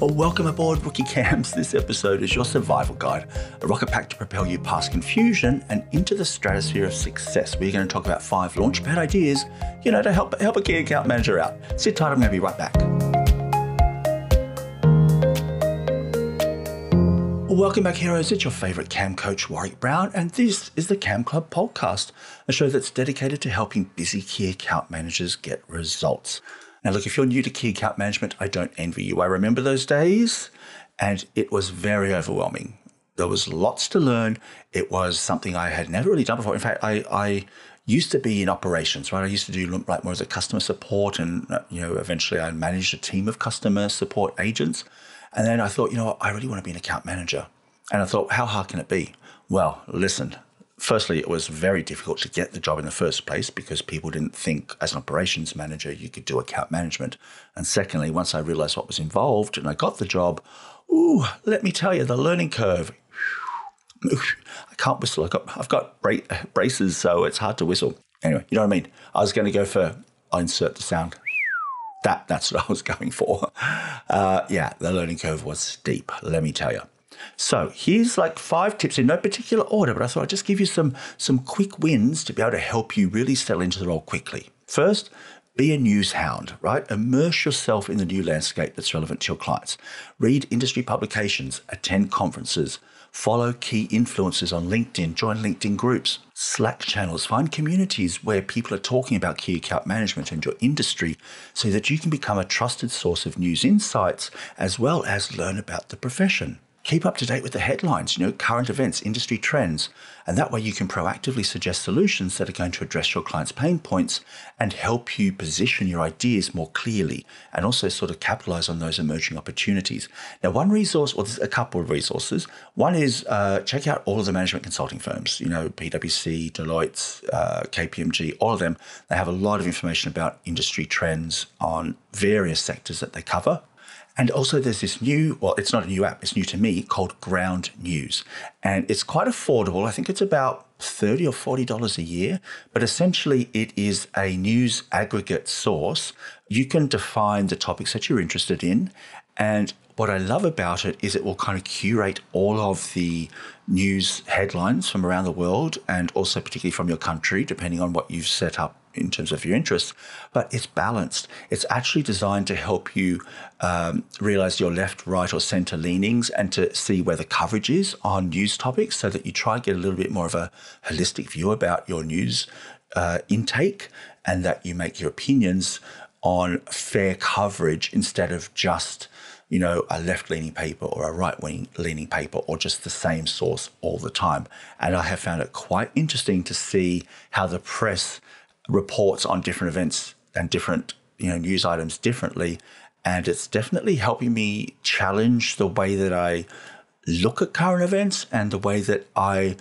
Well, welcome aboard Rookie KAMs. This episode is your survival guide, a rocket pack to propel you past confusion and into the stratosphere of success. We're going to talk about five launchpad ideas, you know, to help help a key account manager out. Sit tight, I'm going to be right back. Welcome back, heroes. It's your favorite KAM coach, Warwick Brown, and this is the KAM Club podcast, a show that's dedicated to helping busy key account managers get results. Now, look, if you're new to key account management, I don't envy you. I remember those days, and it was very overwhelming. There was lots to learn. It was something I had never really done before. In fact, I, I used to be in operations, right? I used to do like more as a customer support, and uh, you know, eventually I managed a team of customer support agents. And then I thought, you know, I really want to be an account manager. And I thought, how hard can it be? Well, listen, firstly, it was very difficult to get the job in the first place because people didn't think as an operations manager you could do account management. And secondly, once I realized what was involved and I got the job, ooh, let me tell you, the learning curve. I can't whistle. I've got, I've got bra- braces, so it's hard to whistle. Anyway, you know what I mean? I was going to go for, I'll insert the sound. That, that's what I was going for. Uh, yeah, the learning curve was steep, let me tell you. So here's like five tips in no particular order, but I thought I'd just give you some, some quick wins to be able to help you really settle into the role quickly. First, be a news hound, right? Immerse yourself in the new landscape that's relevant to your clients. Read industry publications, attend conferences, follow key influencers on LinkedIn, join LinkedIn groups, Slack channels, find communities where people are talking about key account management and your industry so that you can become a trusted source of news insights as well as learn about the profession keep up to date with the headlines, you know, current events, industry trends. And that way you can proactively suggest solutions that are going to address your client's pain points and help you position your ideas more clearly and also sort of capitalize on those emerging opportunities. Now, one resource, or there's a couple of resources. One is uh, check out all of the management consulting firms, you know, PwC, Deloitte, uh, KPMG, all of them. They have a lot of information about industry trends on various sectors that they cover and also, there's this new, well, it's not a new app, it's new to me, called Ground News. And it's quite affordable. I think it's about 30 or $40 a year. But essentially, it is a news aggregate source. You can define the topics that you're interested in. And what I love about it is it will kind of curate all of the news headlines from around the world and also particularly from your country, depending on what you've set up in terms of your interests, but it's balanced. It's actually designed to help you um, realize your left, right, or center leanings and to see where the coverage is on news topics so that you try and get a little bit more of a holistic view about your news uh, intake and that you make your opinions on fair coverage instead of just you know, a left leaning paper or a right wing leaning paper or just the same source all the time. And I have found it quite interesting to see how the press reports on different events and different you know news items differently and it's definitely helping me challenge the way that I look at current events and the way that I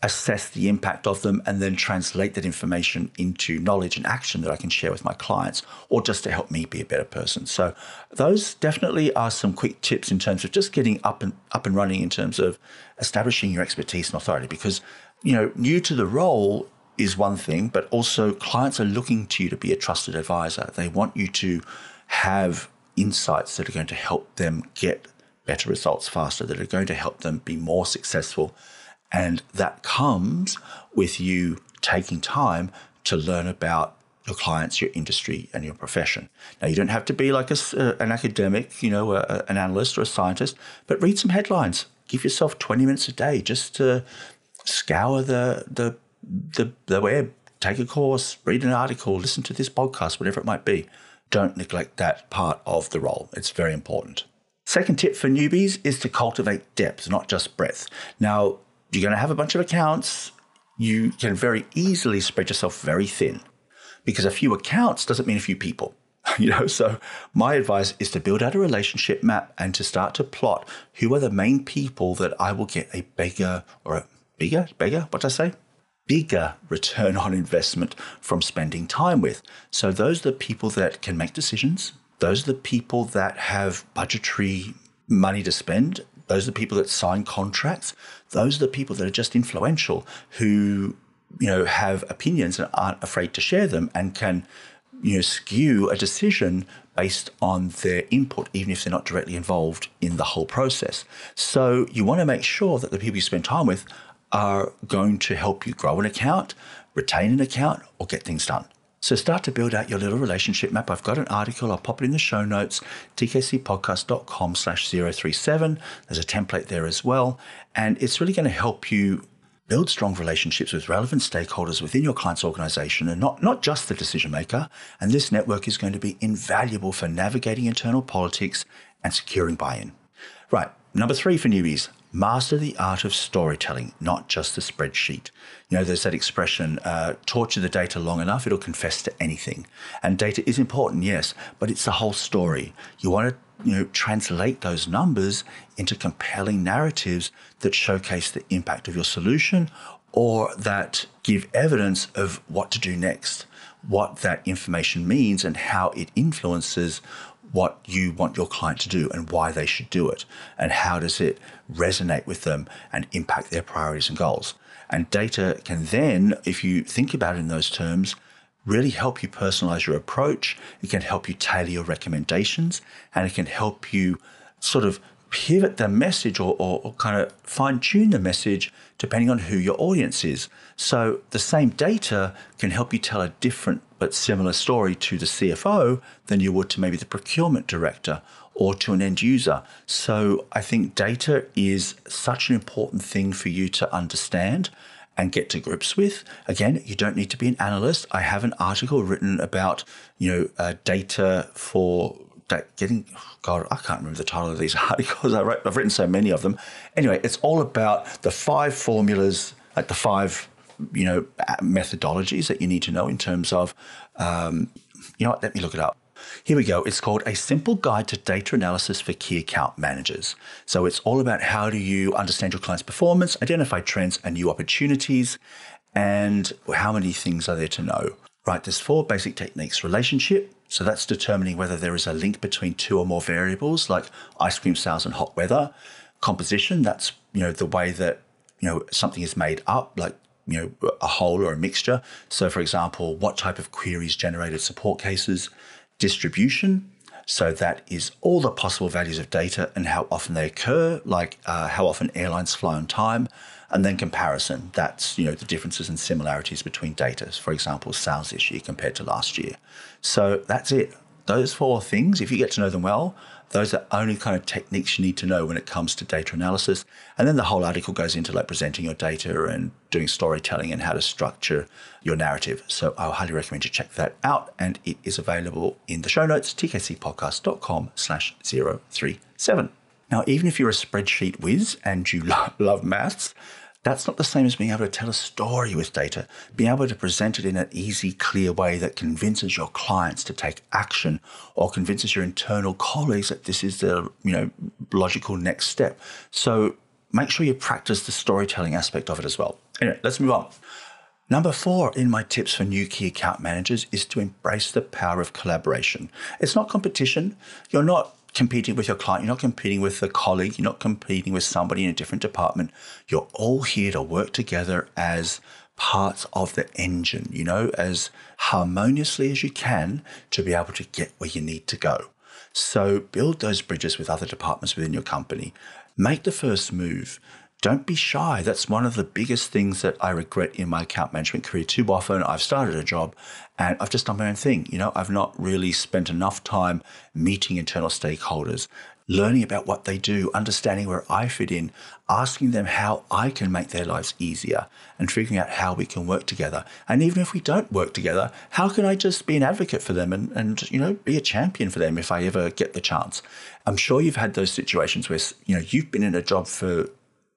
assess the impact of them and then translate that information into knowledge and action that I can share with my clients or just to help me be a better person. So those definitely are some quick tips in terms of just getting up and up and running in terms of establishing your expertise and authority because you know new to the role is one thing, but also clients are looking to you to be a trusted advisor. They want you to have insights that are going to help them get better results faster, that are going to help them be more successful. And that comes with you taking time to learn about your clients, your industry, and your profession. Now, you don't have to be like a, uh, an academic, you know, a, an analyst or a scientist, but read some headlines. Give yourself 20 minutes a day just to scour the, the the, the web, take a course, read an article, listen to this podcast, whatever it might be. Don't neglect that part of the role. It's very important. Second tip for newbies is to cultivate depth, not just breadth. Now, you're going to have a bunch of accounts. You can very easily spread yourself very thin because a few accounts doesn't mean a few people. You know, so my advice is to build out a relationship map and to start to plot who are the main people that I will get a bigger or a bigger, bigger, what did I say? Bigger return on investment from spending time with. So those are the people that can make decisions. Those are the people that have budgetary money to spend. Those are the people that sign contracts. Those are the people that are just influential who, you know, have opinions and aren't afraid to share them and can you know, skew a decision based on their input, even if they're not directly involved in the whole process. So you want to make sure that the people you spend time with are going to help you grow an account, retain an account, or get things done. So start to build out your little relationship map. I've got an article, I'll pop it in the show notes, tkcpodcast.com slash 037. There's a template there as well. And it's really going to help you build strong relationships with relevant stakeholders within your client's organization and not, not just the decision maker. And this network is going to be invaluable for navigating internal politics and securing buy-in. Right. Number three for newbies, master the art of storytelling, not just the spreadsheet. You know, there's that expression, uh, torture the data long enough, it'll confess to anything. And data is important, yes, but it's the whole story. You want to, you know, translate those numbers into compelling narratives that showcase the impact of your solution or that give evidence of what to do next, what that information means and how it influences what you want your client to do and why they should do it, and how does it resonate with them and impact their priorities and goals. And data can then, if you think about it in those terms, really help you personalize your approach. It can help you tailor your recommendations, and it can help you sort of pivot the message or, or, or kind of fine tune the message depending on who your audience is. So the same data can help you tell a different but similar story to the CFO than you would to maybe the procurement director or to an end user. So I think data is such an important thing for you to understand and get to grips with. Again, you don't need to be an analyst. I have an article written about, you know, uh, data for getting God, I can't remember the title of these articles. I wrote, I've written so many of them. Anyway, it's all about the five formulas, like the five you know methodologies that you need to know in terms of um, you know what, let me look it up. Here we go. It's called A Simple Guide to Data Analysis for Key Account Managers. So it's all about how do you understand your client's performance, identify trends and new opportunities, and how many things are there to know. Right, there's four basic techniques relationship. So that's determining whether there is a link between two or more variables like ice cream sales and hot weather. Composition, that's you know the way that you know something is made up, like you know a whole or a mixture. So for example, what type of queries generated support cases? Distribution, so that is all the possible values of data and how often they occur, like uh, how often airlines fly on time. And then comparison, that's you know the differences and similarities between data. For example, sales this year compared to last year. So that's it. Those four things, if you get to know them well, those are only kind of techniques you need to know when it comes to data analysis. And then the whole article goes into like presenting your data and doing storytelling and how to structure your narrative. So I highly recommend you check that out. And it is available in the show notes, tkcpodcast.com slash 037. Now, even if you're a spreadsheet whiz and you love maths, that's not the same as being able to tell a story with data, being able to present it in an easy, clear way that convinces your clients to take action or convinces your internal colleagues that this is the you know logical next step. So make sure you practice the storytelling aspect of it as well. Anyway, let's move on. Number four in my tips for new key account managers is to embrace the power of collaboration. It's not competition. You're not competing with your client, you're not competing with a colleague, you're not competing with somebody in a different department. You're all here to work together as parts of the engine, you know, as harmoniously as you can to be able to get where you need to go. So build those bridges with other departments within your company. Make the first move don't be shy. That's one of the biggest things that I regret in my account management career. Too often I've started a job and I've just done my own thing. You know, I've not really spent enough time meeting internal stakeholders, learning about what they do, understanding where I fit in, asking them how I can make their lives easier, and figuring out how we can work together. And even if we don't work together, how can I just be an advocate for them and, and you know, be a champion for them if I ever get the chance? I'm sure you've had those situations where, you know, you've been in a job for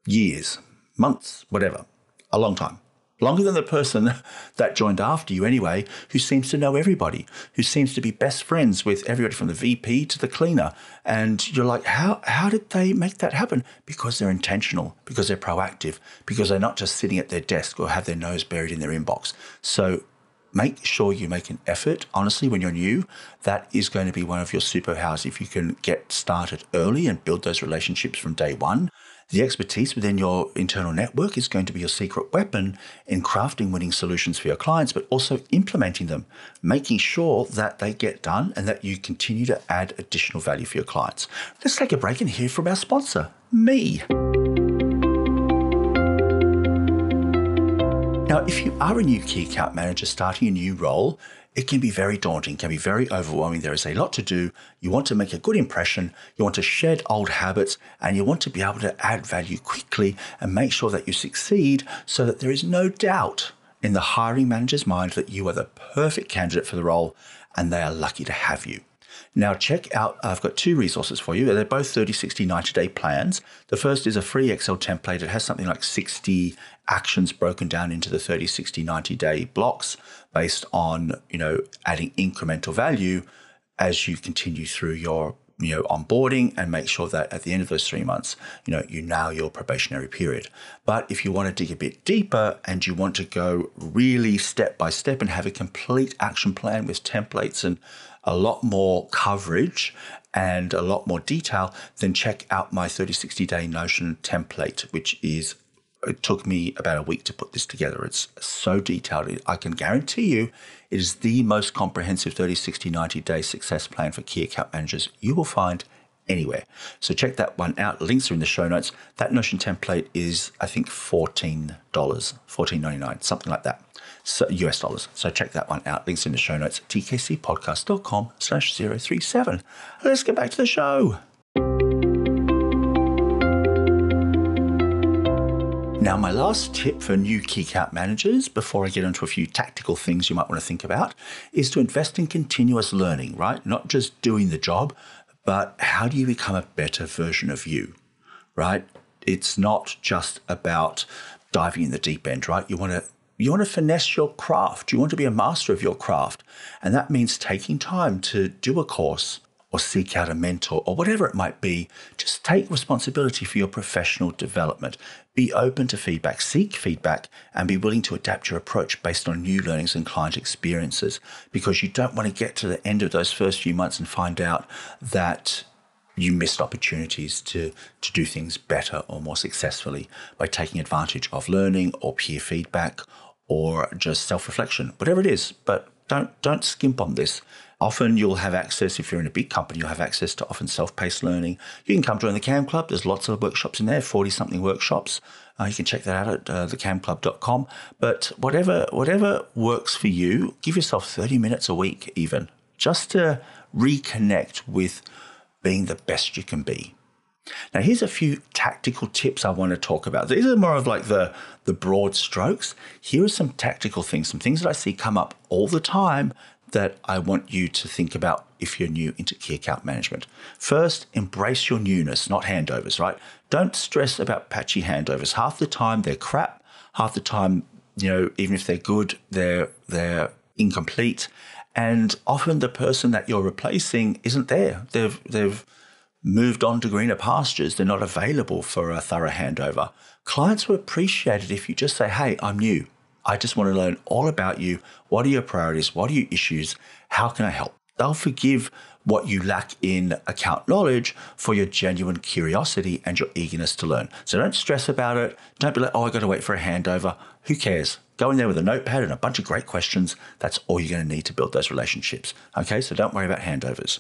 years, months, whatever, a long time. Longer than the person that joined after you, anyway, who seems to know everybody, who seems to be best friends with everybody from the VP to the cleaner. And you're like, how, how did they make that happen? Because they're intentional, because they're proactive, because they're not just sitting at their desk or have their nose buried in their inbox. So make sure you make an effort. Honestly, when you're new, that is going to be one of your superpowers. If you can get started early and build those relationships from day one, the expertise within your internal network is going to be your secret weapon in crafting winning solutions for your clients, but also implementing them, making sure that they get done and that you continue to add additional value for your clients. Let's take a break and hear from our sponsor, me. Now, if you are a new key account manager starting a new role, it can be very daunting, can be very overwhelming. There is a lot to do. You want to make a good impression, you want to shed old habits, and you want to be able to add value quickly and make sure that you succeed so that there is no doubt in the hiring manager's mind that you are the perfect candidate for the role and they are lucky to have you. Now, check out, I've got two resources for you. They're both 30, 60, 90 day plans. The first is a free Excel template. It has something like 60 actions broken down into the 30, 60, 90 day blocks based on, you know, adding incremental value as you continue through your you know onboarding and make sure that at the end of those three months you know you nail your probationary period. But if you want to dig a bit deeper and you want to go really step by step and have a complete action plan with templates and a lot more coverage and a lot more detail, then check out my 30 60 day Notion template, which is it took me about a week to put this together. It's so detailed. I can guarantee you it is the most comprehensive 30, 60, 90 day success plan for key account managers you will find anywhere. So check that one out. Links are in the show notes. That Notion template is, I think, $14, $14.99, something like that so US dollars. So check that one out. Links in the show notes, tkcpodcast.com slash 037. Let's get back to the show. Now, my last tip for new key account managers, before I get into a few tactical things you might want to think about, is to invest in continuous learning, right? Not just doing the job, but how do you become a better version of you, right? It's not just about diving in the deep end, right? You want to you want to finesse your craft. You want to be a master of your craft. And that means taking time to do a course or seek out a mentor or whatever it might be. Just take responsibility for your professional development. Be open to feedback, seek feedback, and be willing to adapt your approach based on new learnings and client experiences because you don't want to get to the end of those first few months and find out that you missed opportunities to, to do things better or more successfully by taking advantage of learning or peer feedback or just self-reflection, whatever it is. But don't don't skimp on this. Often you'll have access, if you're in a big company, you'll have access to often self-paced learning. You can come join the KAM Club. There's lots of workshops in there, 40-something workshops. Uh, you can check that out at uh, thekamclub.com. But whatever whatever works for you, give yourself 30 minutes a week even, just to reconnect with being the best you can be. Now, here's a few tactical tips I want to talk about. These are more of like the, the broad strokes. Here are some tactical things, some things that I see come up all the time that I want you to think about if you're new into key account management. First, embrace your newness, not handovers, right? Don't stress about patchy handovers. Half the time they're crap. Half the time, you know, even if they're good, they're they're incomplete. And often the person that you're replacing isn't there. They've they've moved on to greener pastures, they're not available for a thorough handover. Clients will appreciate it if you just say, Hey, I'm new. I just want to learn all about you. What are your priorities? What are your issues? How can I help? They'll forgive what you lack in account knowledge for your genuine curiosity and your eagerness to learn. So don't stress about it. Don't be like, oh, I got to wait for a handover. Who cares? Go in there with a notepad and a bunch of great questions. That's all you're going to need to build those relationships. Okay, so don't worry about handovers.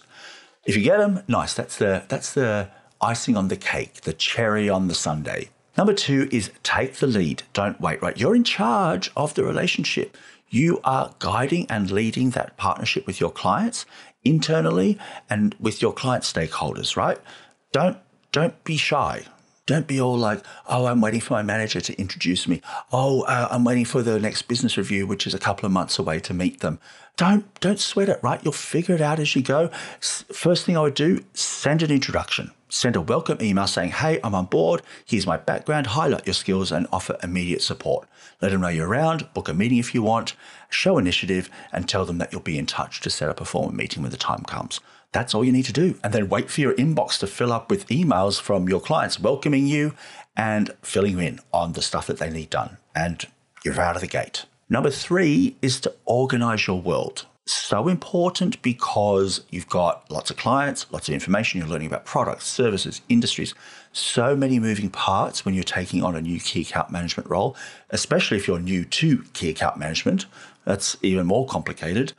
If you get them, nice. That's the that's the icing on the cake, the cherry on the sundae. Number two is take the lead. Don't wait, right? You're in charge of the relationship. You are guiding and leading that partnership with your clients internally and with your client stakeholders, right? Don't don't be shy. Don't be all like, oh, I'm waiting for my manager to introduce me. Oh, uh, I'm waiting for the next business review, which is a couple of months away to meet them. Don't don't sweat it, right? You'll figure it out as you go. First thing I would do, send an introduction. Send a welcome email saying, hey, I'm on board. Here's my background. Highlight your skills and offer immediate support. Let them know you're around. Book a meeting if you want. Show initiative and tell them that you'll be in touch to set up a formal meeting when the time comes. That's all you need to do. And then wait for your inbox to fill up with emails from your clients welcoming you and filling you in on the stuff that they need done. And you're out of the gate. Number three is to organize your world. So important because you've got lots of clients, lots of information, you're learning about products, services, industries, so many moving parts when you're taking on a new key account management role, especially if you're new to key account management. That's even more complicated.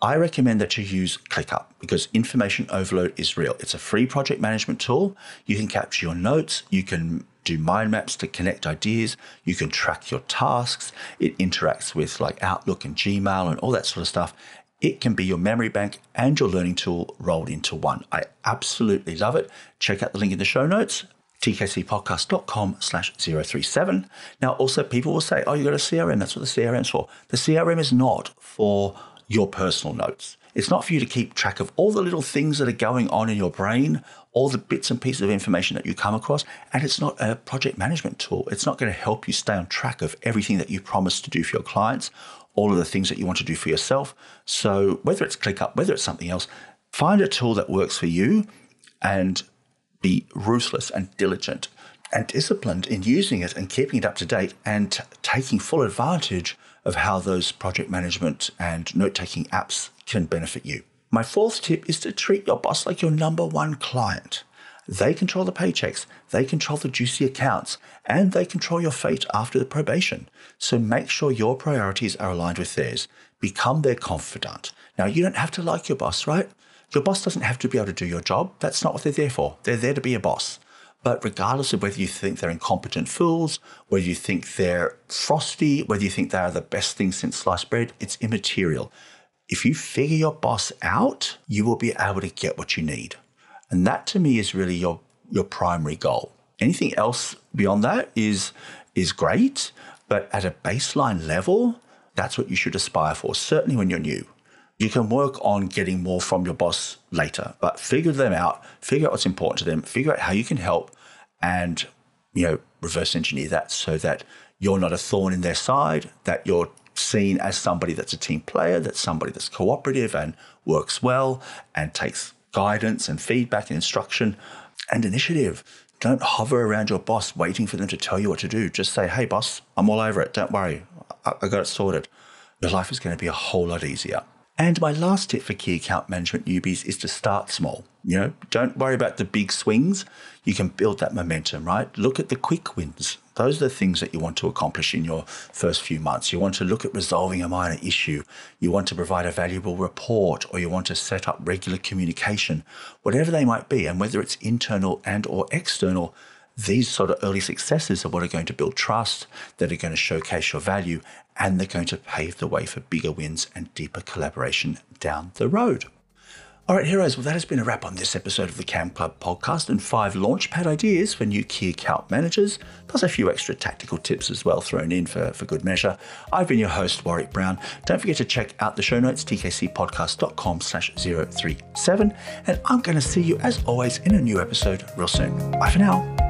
I recommend that you use ClickUp because information overload is real. It's a free project management tool. You can capture your notes, you can do mind maps to connect ideas, you can track your tasks. It interacts with like Outlook and Gmail and all that sort of stuff. It can be your memory bank and your learning tool rolled into one. I absolutely love it. Check out the link in the show notes tkcpodcast.com slash 037. Now, also people will say, oh, you got a CRM. That's what the CRM's for. The CRM is not for your personal notes. It's not for you to keep track of all the little things that are going on in your brain, all the bits and pieces of information that you come across. And it's not a project management tool. It's not going to help you stay on track of everything that you promised to do for your clients, all of the things that you want to do for yourself. So whether it's ClickUp, whether it's something else, find a tool that works for you and be ruthless and diligent and disciplined in using it and keeping it up to date and t- taking full advantage of how those project management and note taking apps can benefit you. My fourth tip is to treat your boss like your number one client. They control the paychecks, they control the juicy accounts, and they control your fate after the probation. So make sure your priorities are aligned with theirs. Become their confidant. Now, you don't have to like your boss, right? Your boss doesn't have to be able to do your job. That's not what they're there for. They're there to be a boss. But regardless of whether you think they're incompetent fools, whether you think they're frosty, whether you think they are the best thing since sliced bread, it's immaterial. If you figure your boss out, you will be able to get what you need. And that to me is really your, your primary goal. Anything else beyond that is, is great, but at a baseline level, that's what you should aspire for, certainly when you're new. You can work on getting more from your boss later, but figure them out, figure out what's important to them, figure out how you can help and, you know, reverse engineer that so that you're not a thorn in their side, that you're seen as somebody that's a team player, that's somebody that's cooperative and works well and takes guidance and feedback and instruction and initiative. Don't hover around your boss waiting for them to tell you what to do. Just say, hey, boss, I'm all over it. Don't worry. I, I got it sorted. Your life is going to be a whole lot easier. And my last tip for key account management newbies is to start small. You know, don't worry about the big swings. You can build that momentum, right? Look at the quick wins. Those are the things that you want to accomplish in your first few months. You want to look at resolving a minor issue. You want to provide a valuable report or you want to set up regular communication, whatever they might be. And whether it's internal and or external, these sort of early successes are what are going to build trust, that are going to showcase your value, and they're going to pave the way for bigger wins and deeper collaboration down the road. All right, heroes, well, that has been a wrap on this episode of the KAM Club podcast and five launchpad ideas for new key account managers, plus a few extra tactical tips as well thrown in for, for good measure. I've been your host, Warwick Brown. Don't forget to check out the show notes, tkcpodcast.com slash 037, and I'm going to see you as always in a new episode real soon. Bye for now.